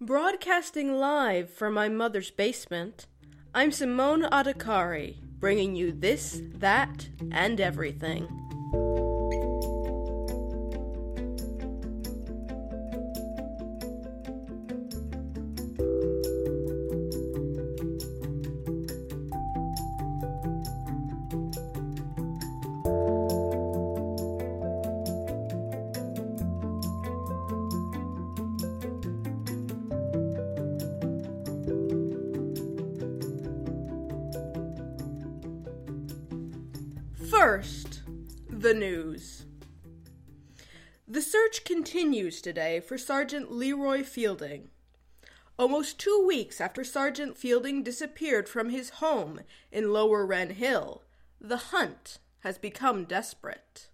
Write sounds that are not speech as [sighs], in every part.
Broadcasting live from my mother's basement, I'm Simone Adakari, bringing you this, that, and everything. Continues today for Sergeant Leroy Fielding. Almost two weeks after Sergeant Fielding disappeared from his home in Lower Wren Hill, the hunt has become desperate.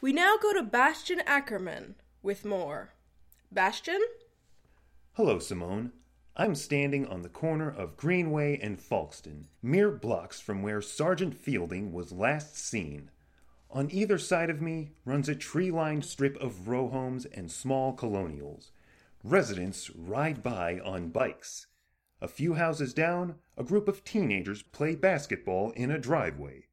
We now go to Bastian Ackerman with more. Bastian? Hello, Simone. I'm standing on the corner of Greenway and Falkston, mere blocks from where Sergeant Fielding was last seen. On either side of me runs a tree lined strip of row homes and small colonials. Residents ride by on bikes. A few houses down, a group of teenagers play basketball in a driveway.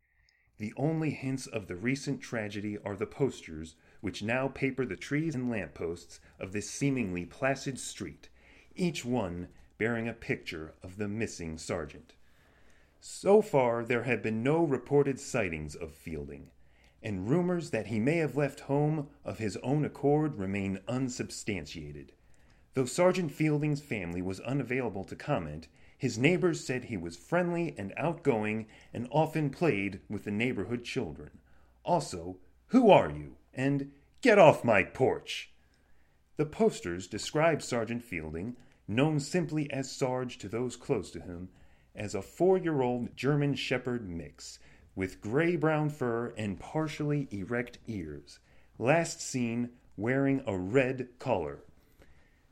The only hints of the recent tragedy are the posters which now paper the trees and lampposts of this seemingly placid street each one bearing a picture of the missing sergeant. So far, there have been no reported sightings of Fielding, and rumors that he may have left home of his own accord remain unsubstantiated. Though Sergeant Fielding's family was unavailable to comment, his neighbors said he was friendly and outgoing and often played with the neighborhood children. Also, who are you? And get off my porch! The posters describe Sergeant Fielding, known simply as Sarge to those close to him, as a four year old German Shepherd mix, with gray brown fur and partially erect ears, last seen wearing a red collar.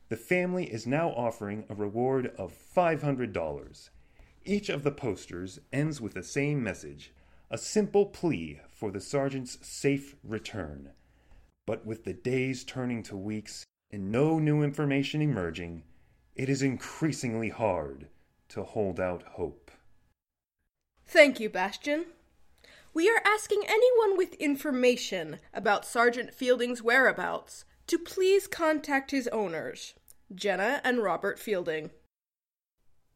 The family is now offering a reward of $500. Each of the posters ends with the same message a simple plea for the sergeant's safe return. But with the days turning to weeks, and no new information emerging, it is increasingly hard to hold out hope. Thank you, Bastian. We are asking anyone with information about Sergeant Fielding's whereabouts to please contact his owners, Jenna and Robert Fielding.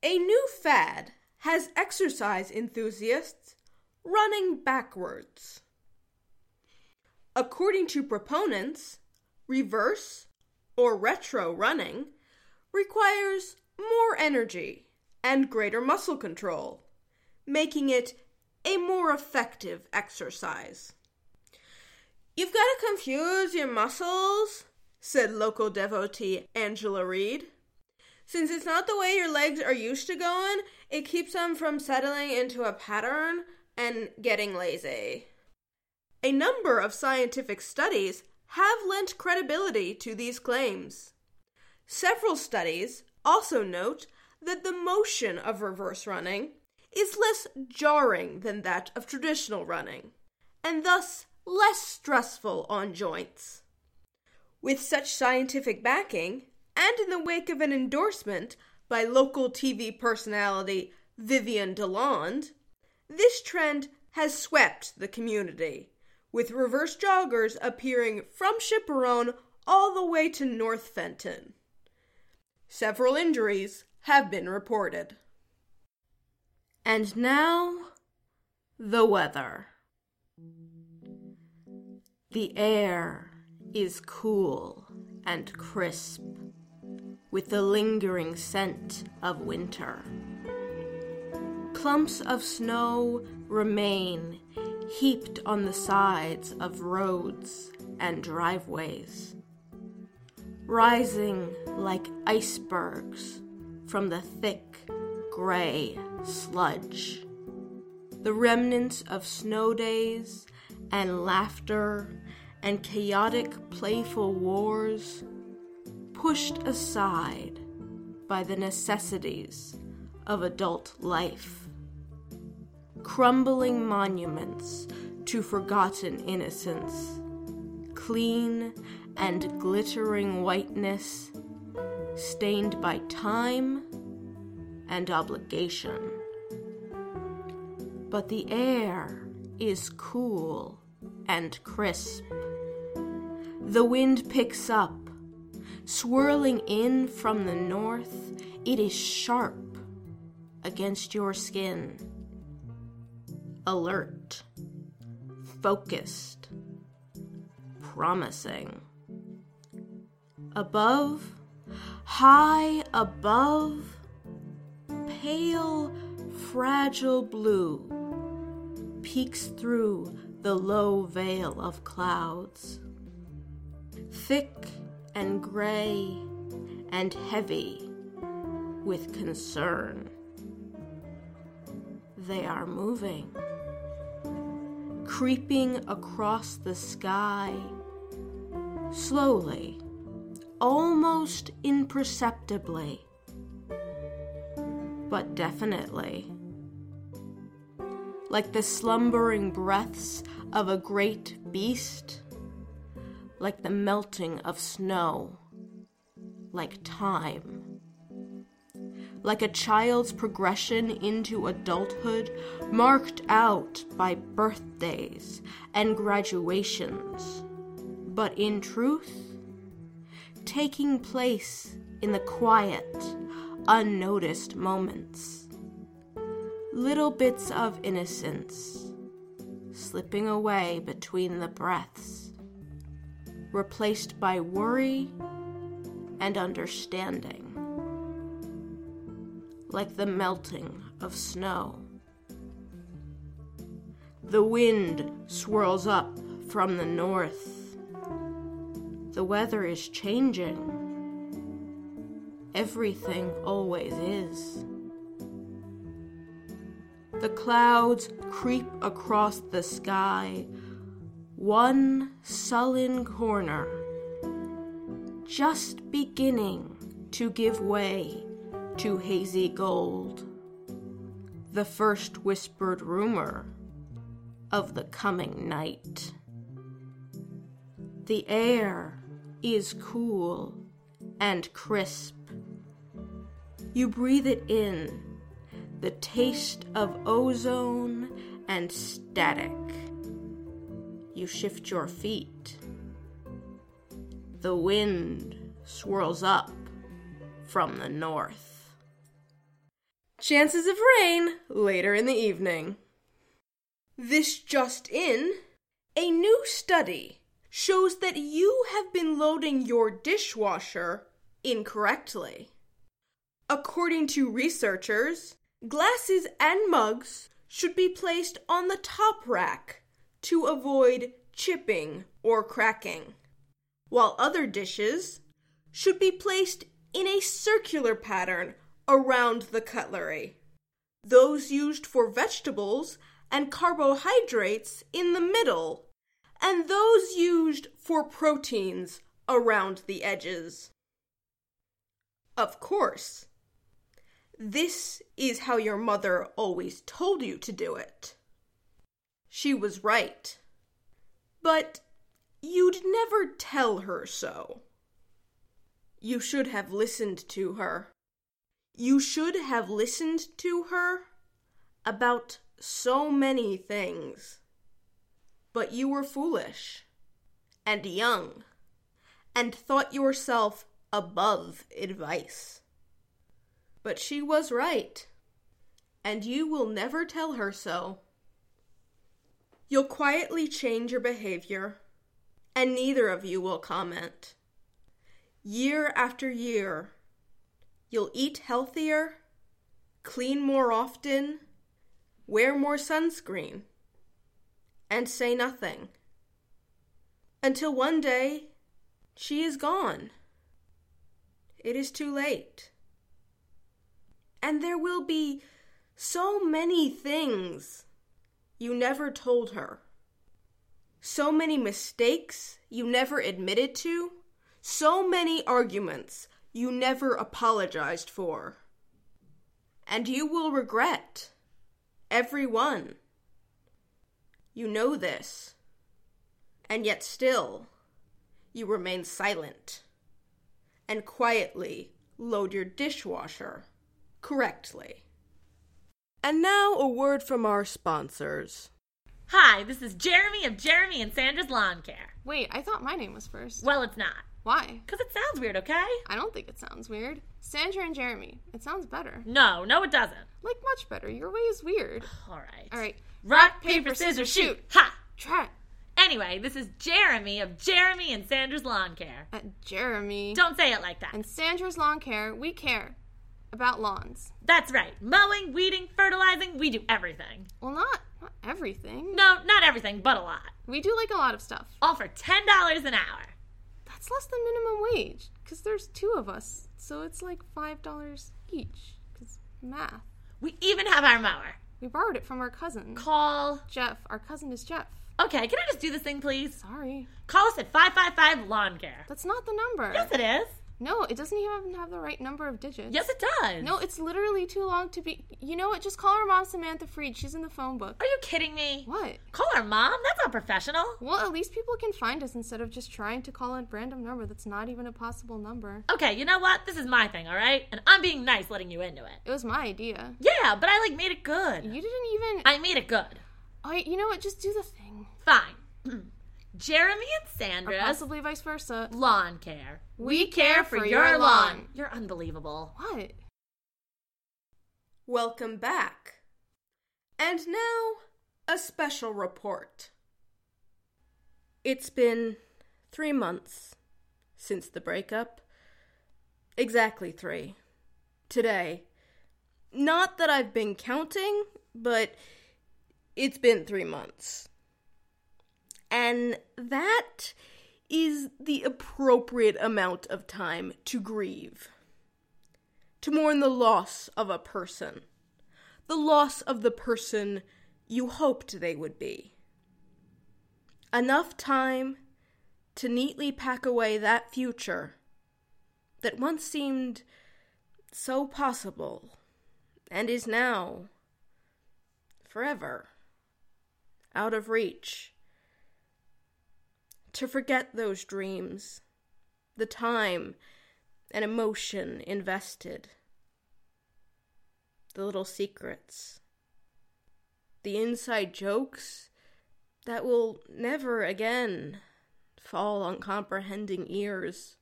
A new fad has exercise enthusiasts running backwards. According to proponents, reverse or retro running requires more energy and greater muscle control, making it a more effective exercise. You've got to confuse your muscles, said local devotee Angela Reed. Since it's not the way your legs are used to going, it keeps them from settling into a pattern and getting lazy. A number of scientific studies have lent credibility to these claims. Several studies also note that the motion of reverse running is less jarring than that of traditional running, and thus less stressful on joints. With such scientific backing, and in the wake of an endorsement by local TV personality Vivian DeLond, this trend has swept the community with reverse joggers appearing from Chaperone all the way to North Fenton. Several injuries have been reported. And now, the weather. The air is cool and crisp, with the lingering scent of winter. Clumps of snow remain heaped on the sides of roads and driveways, rising like icebergs from the thick gray sludge. The remnants of snow days and laughter and chaotic, playful wars pushed aside by the necessities of adult life crumbling monuments to forgotten innocence, clean and glittering whiteness, stained by time and obligation. But the air is cool and crisp. The wind picks up, swirling in from the north. It is sharp against your skin. Alert, focused, promising. Above, high above, pale, fragile blue peeks through the low veil of clouds. Thick and gray and heavy with concern. They are moving, creeping across the sky, slowly, almost imperceptibly, but definitely. Like the slumbering breaths of a great beast, like the melting of snow, like time. Like a child's progression into adulthood, marked out by birthdays and graduations, but in truth, taking place in the quiet, unnoticed moments. Little bits of innocence slipping away between the breaths, replaced by worry and understanding, like the melting of snow. The wind swirls up from the north. The weather is changing. Everything always is. The clouds creep across the sky, one sullen corner, just beginning to give way to hazy gold. The first whispered rumor of the coming night. The air is cool and crisp. You breathe it in the taste of ozone and static. You shift your feet. The wind swirls up from the north. Chances of rain later in the evening. This just in a new study shows that you have been loading your dishwasher incorrectly. According to researchers, Glasses and mugs should be placed on the top rack to avoid chipping or cracking, while other dishes should be placed in a circular pattern around the cutlery. Those used for vegetables and carbohydrates in the middle, and those used for proteins around the edges. Of course, this is how your mother always told you to do it. She was right. But you'd never tell her so. You should have listened to her. You should have listened to her about so many things. But you were foolish and young and thought yourself above advice. But she was right, and you will never tell her so. You'll quietly change your behavior, and neither of you will comment. Year after year, you'll eat healthier, clean more often, wear more sunscreen, and say nothing. Until one day, she is gone. It is too late and there will be so many things you never told her. So many mistakes you never admitted to. So many arguments you never apologized for. And you will regret every one. You know this. And yet still, you remain silent and quietly load your dishwasher correctly. And now a word from our sponsors. Hi, this is Jeremy of Jeremy and Sandra's Lawn Care. Wait, I thought my name was first. Well, it's not. Why? Because it sounds weird, okay? I don't think it sounds weird. Sandra and Jeremy. It sounds better. No, no, it doesn't. Like, much better. Your way is weird. [sighs] All right. All right. Rock, paper, scissors, shoot. Ha! Try. Anyway, this is Jeremy of Jeremy and Sandra's Lawn Care. At Jeremy. Don't say it like that. And Sandra's Lawn Care, we care about lawns. That's right. Mowing, weeding, fertilizing, we do everything. Well, not, not everything. No, not everything, but a lot. We do like a lot of stuff. All for $10 an hour. That's less than minimum wage because there's two of us. So it's like $5 each because math. We even have our mower. We borrowed it from our cousin. Call. Jeff. Our cousin is Jeff. Okay, can I just do this thing, please? Sorry. Call us at 555 Lawn Care. That's not the number. Yes, it is. No, it doesn't even have the right number of digits. Yes, it does. No, it's literally too long to be. You know what? Just call our mom Samantha Freed. She's in the phone book. Are you kidding me? What? Call our mom? That's not professional. Well, at least people can find us instead of just trying to call a random number that's not even a possible number. Okay, you know what? This is my thing, all right? And I'm being nice letting you into it. It was my idea. Yeah, but I like made it good. You didn't even. I made it good. Oh, you know what? Just do the thing. Fine. [clears throat] Jeremy and Or Sandra's possibly vice versa. lawn care. We care for your lawn. You're unbelievable. What? Welcome back. And now, a special report. It's been three months since the breakup. Exactly three. Today. Not that I've been counting, but it's been three months. And that is the appropriate amount of time to grieve to mourn the loss of a person, the loss of the person you hoped they would be. Enough time to neatly pack away that future that once seemed so possible and is now forever out of reach. To forget those dreams, the time and emotion invested. The little secrets. The inside jokes that will never again fall on comprehending ears.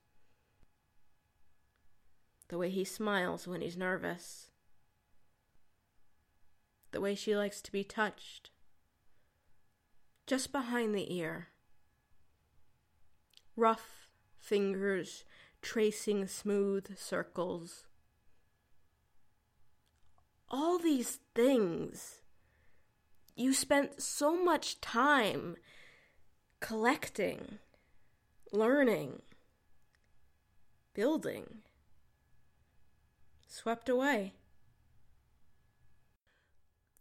The way he smiles when he's nervous. The way she likes to be touched. Just behind the ear. Rough fingers tracing smooth circles. All these things. You spent so much time collecting, learning, building. Swept away.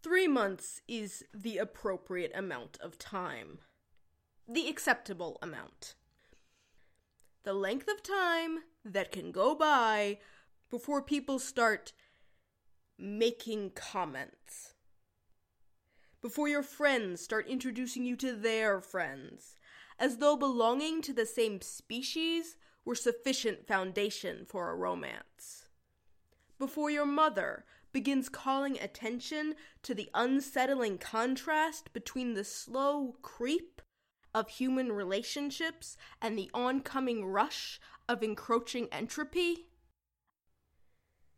Three months is the appropriate amount of time, the acceptable amount the length of time that can go by before people start making comments. Before your friends start introducing you to their friends, as though belonging to the same species were sufficient foundation for a romance. Before your mother begins calling attention to the unsettling contrast between the slow creep of human relationships and the oncoming rush of encroaching entropy?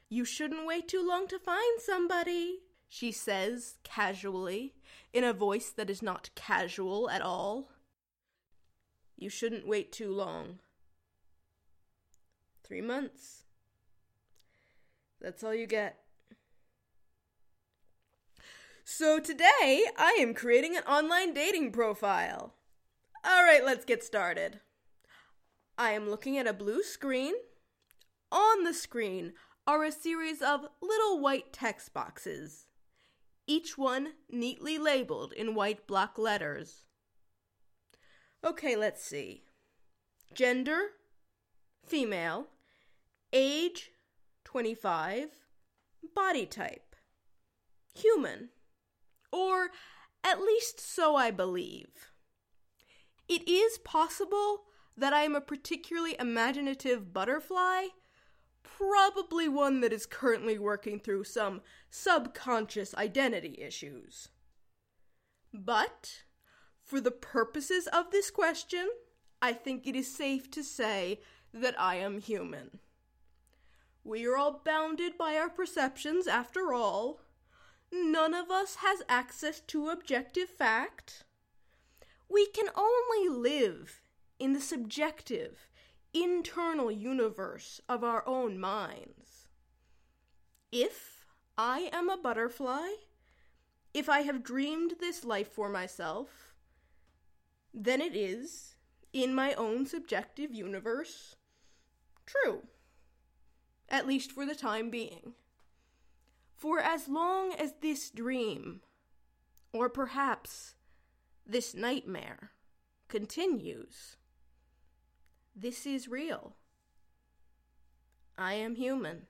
You shouldn't wait too long to find somebody, she says casually, in a voice that is not casual at all. You shouldn't wait too long. Three months. That's all you get. So today, I am creating an online dating profile. All right, let's get started. I am looking at a blue screen. On the screen are a series of little white text boxes, each one neatly labeled in white block letters. Okay, let's see. Gender, female, age, 25, body type, human, or at least so I believe. It is possible that I am a particularly imaginative butterfly, probably one that is currently working through some subconscious identity issues. But, for the purposes of this question, I think it is safe to say that I am human. We are all bounded by our perceptions, after all. None of us has access to objective fact. We can only live in the subjective, internal universe of our own minds. If I am a butterfly, if I have dreamed this life for myself, then it is, in my own subjective universe, true. At least for the time being. For as long as this dream, or perhaps this nightmare, continues, this is real. I am human.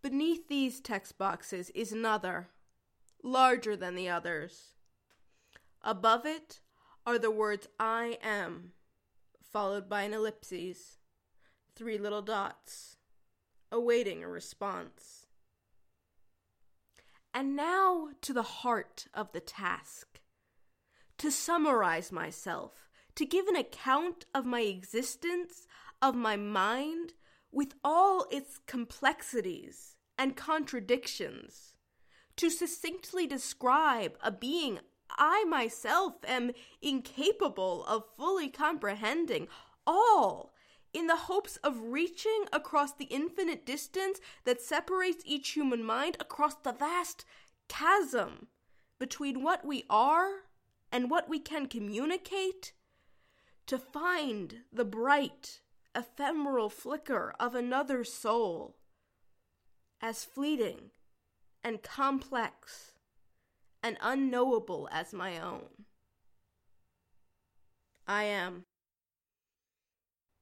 Beneath these text boxes is another, larger than the others. Above it are the words I am, followed by an ellipses, three little dots, awaiting a response. And now to the heart of the task. To summarize myself, to give an account of my existence, of my mind, with all its complexities and contradictions, to succinctly describe a being I myself am incapable of fully comprehending, all in the hopes of reaching across the infinite distance that separates each human mind across the vast chasm between what we are and what we can communicate to find the bright, ephemeral flicker of another soul as fleeting and complex and unknowable as my own. I am.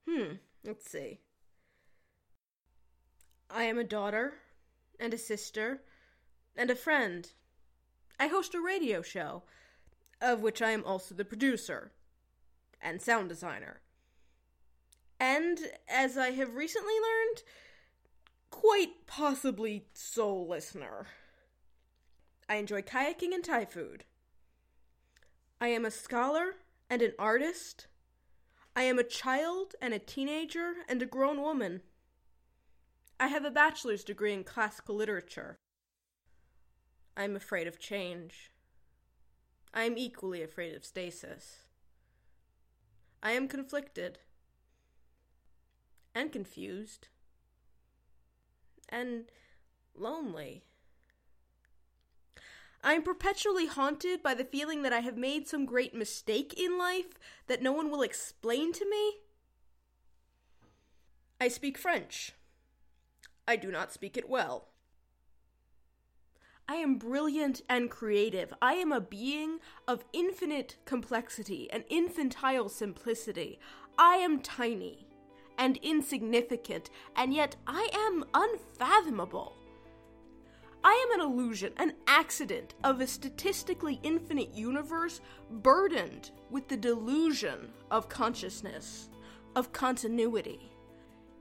Hmm, let's see. I am a daughter, and a sister, and a friend. I host a radio show, of which I am also the producer and sound designer. And, as I have recently learned, quite possibly sole listener. I enjoy kayaking and Thai food. I am a scholar and an artist. I am a child and a teenager and a grown woman. I have a bachelor's degree in classical literature. I am afraid of change. I am equally afraid of stasis. I am conflicted and confused and lonely. I am perpetually haunted by the feeling that I have made some great mistake in life that no one will explain to me. I speak French. I do not speak it well. I am brilliant and creative. I am a being of infinite complexity and infantile simplicity. I am tiny and insignificant, and yet I am unfathomable. I am an illusion, an accident of a statistically infinite universe burdened with the delusion of consciousness, of continuity.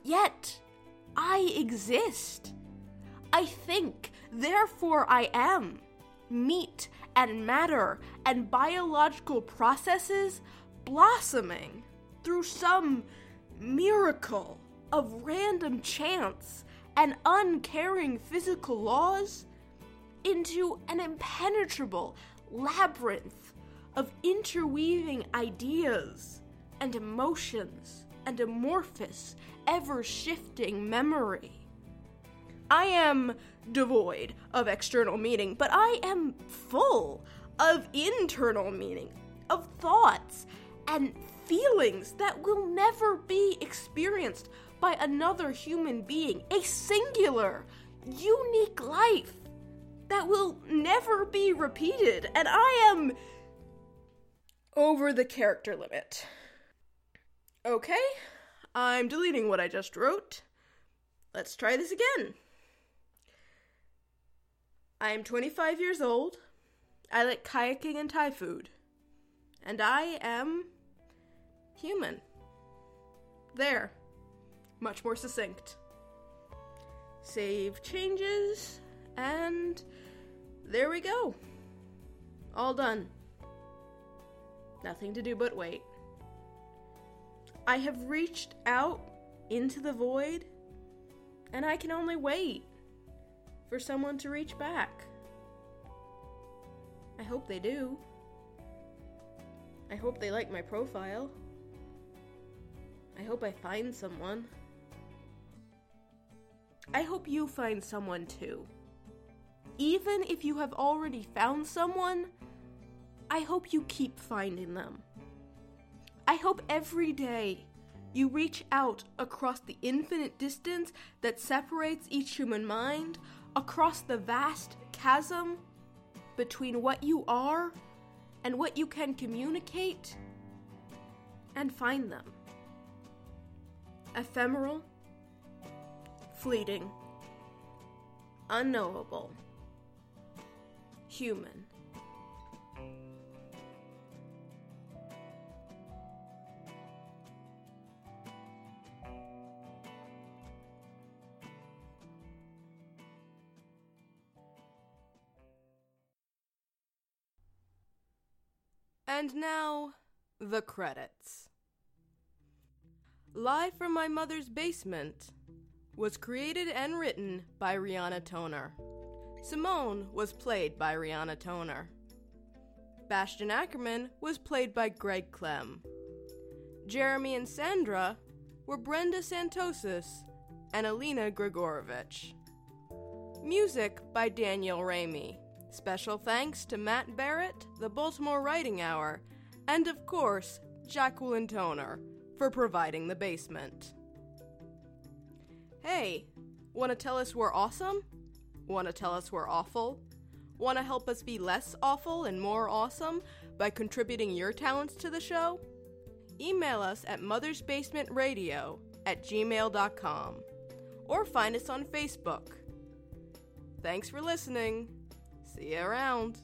Yet, I exist. I think, therefore I am. Meat and matter and biological processes blossoming through some miracle of random chance and uncaring physical laws into an impenetrable labyrinth of interweaving ideas and emotions and amorphous, ever shifting memory. I am devoid of external meaning, but I am full of internal meaning, of thoughts and feelings that will never be experienced by another human being. A singular, unique life that will never be repeated. And I am over the character limit. Okay, I'm deleting what I just wrote. Let's try this again. I am 25 years old. I like kayaking and Thai food. And I am human. There. Much more succinct. Save changes, and there we go. All done. Nothing to do but wait. I have reached out into the void, and I can only wait for someone to reach back. I hope they do. I hope they like my profile. I hope I find someone. I hope you find someone too. Even if you have already found someone, I hope you keep finding them. I hope every day you reach out across the infinite distance that separates each human mind, across the vast chasm between what you are and what you can communicate, and find them. Ephemeral, fleeting, unknowable, human. And now, the credits. Live from My Mother's Basement was created and written by Rihanna Toner. Simone was played by Rihanna Toner. Bastian Ackerman was played by Greg Clem. Jeremy and Sandra were Brenda Santosis and Alina Grigorovich. Music by Daniel Ramey. Special thanks to Matt Barrett, the Baltimore Writing Hour, and of course, Jacqueline Toner for providing the basement. Hey, want to tell us we're awesome? Want to tell us we're awful? Want to help us be less awful and more awesome by contributing your talents to the show? Email us at mothersbasementradio at gmail.com or find us on Facebook. Thanks for listening. See you around.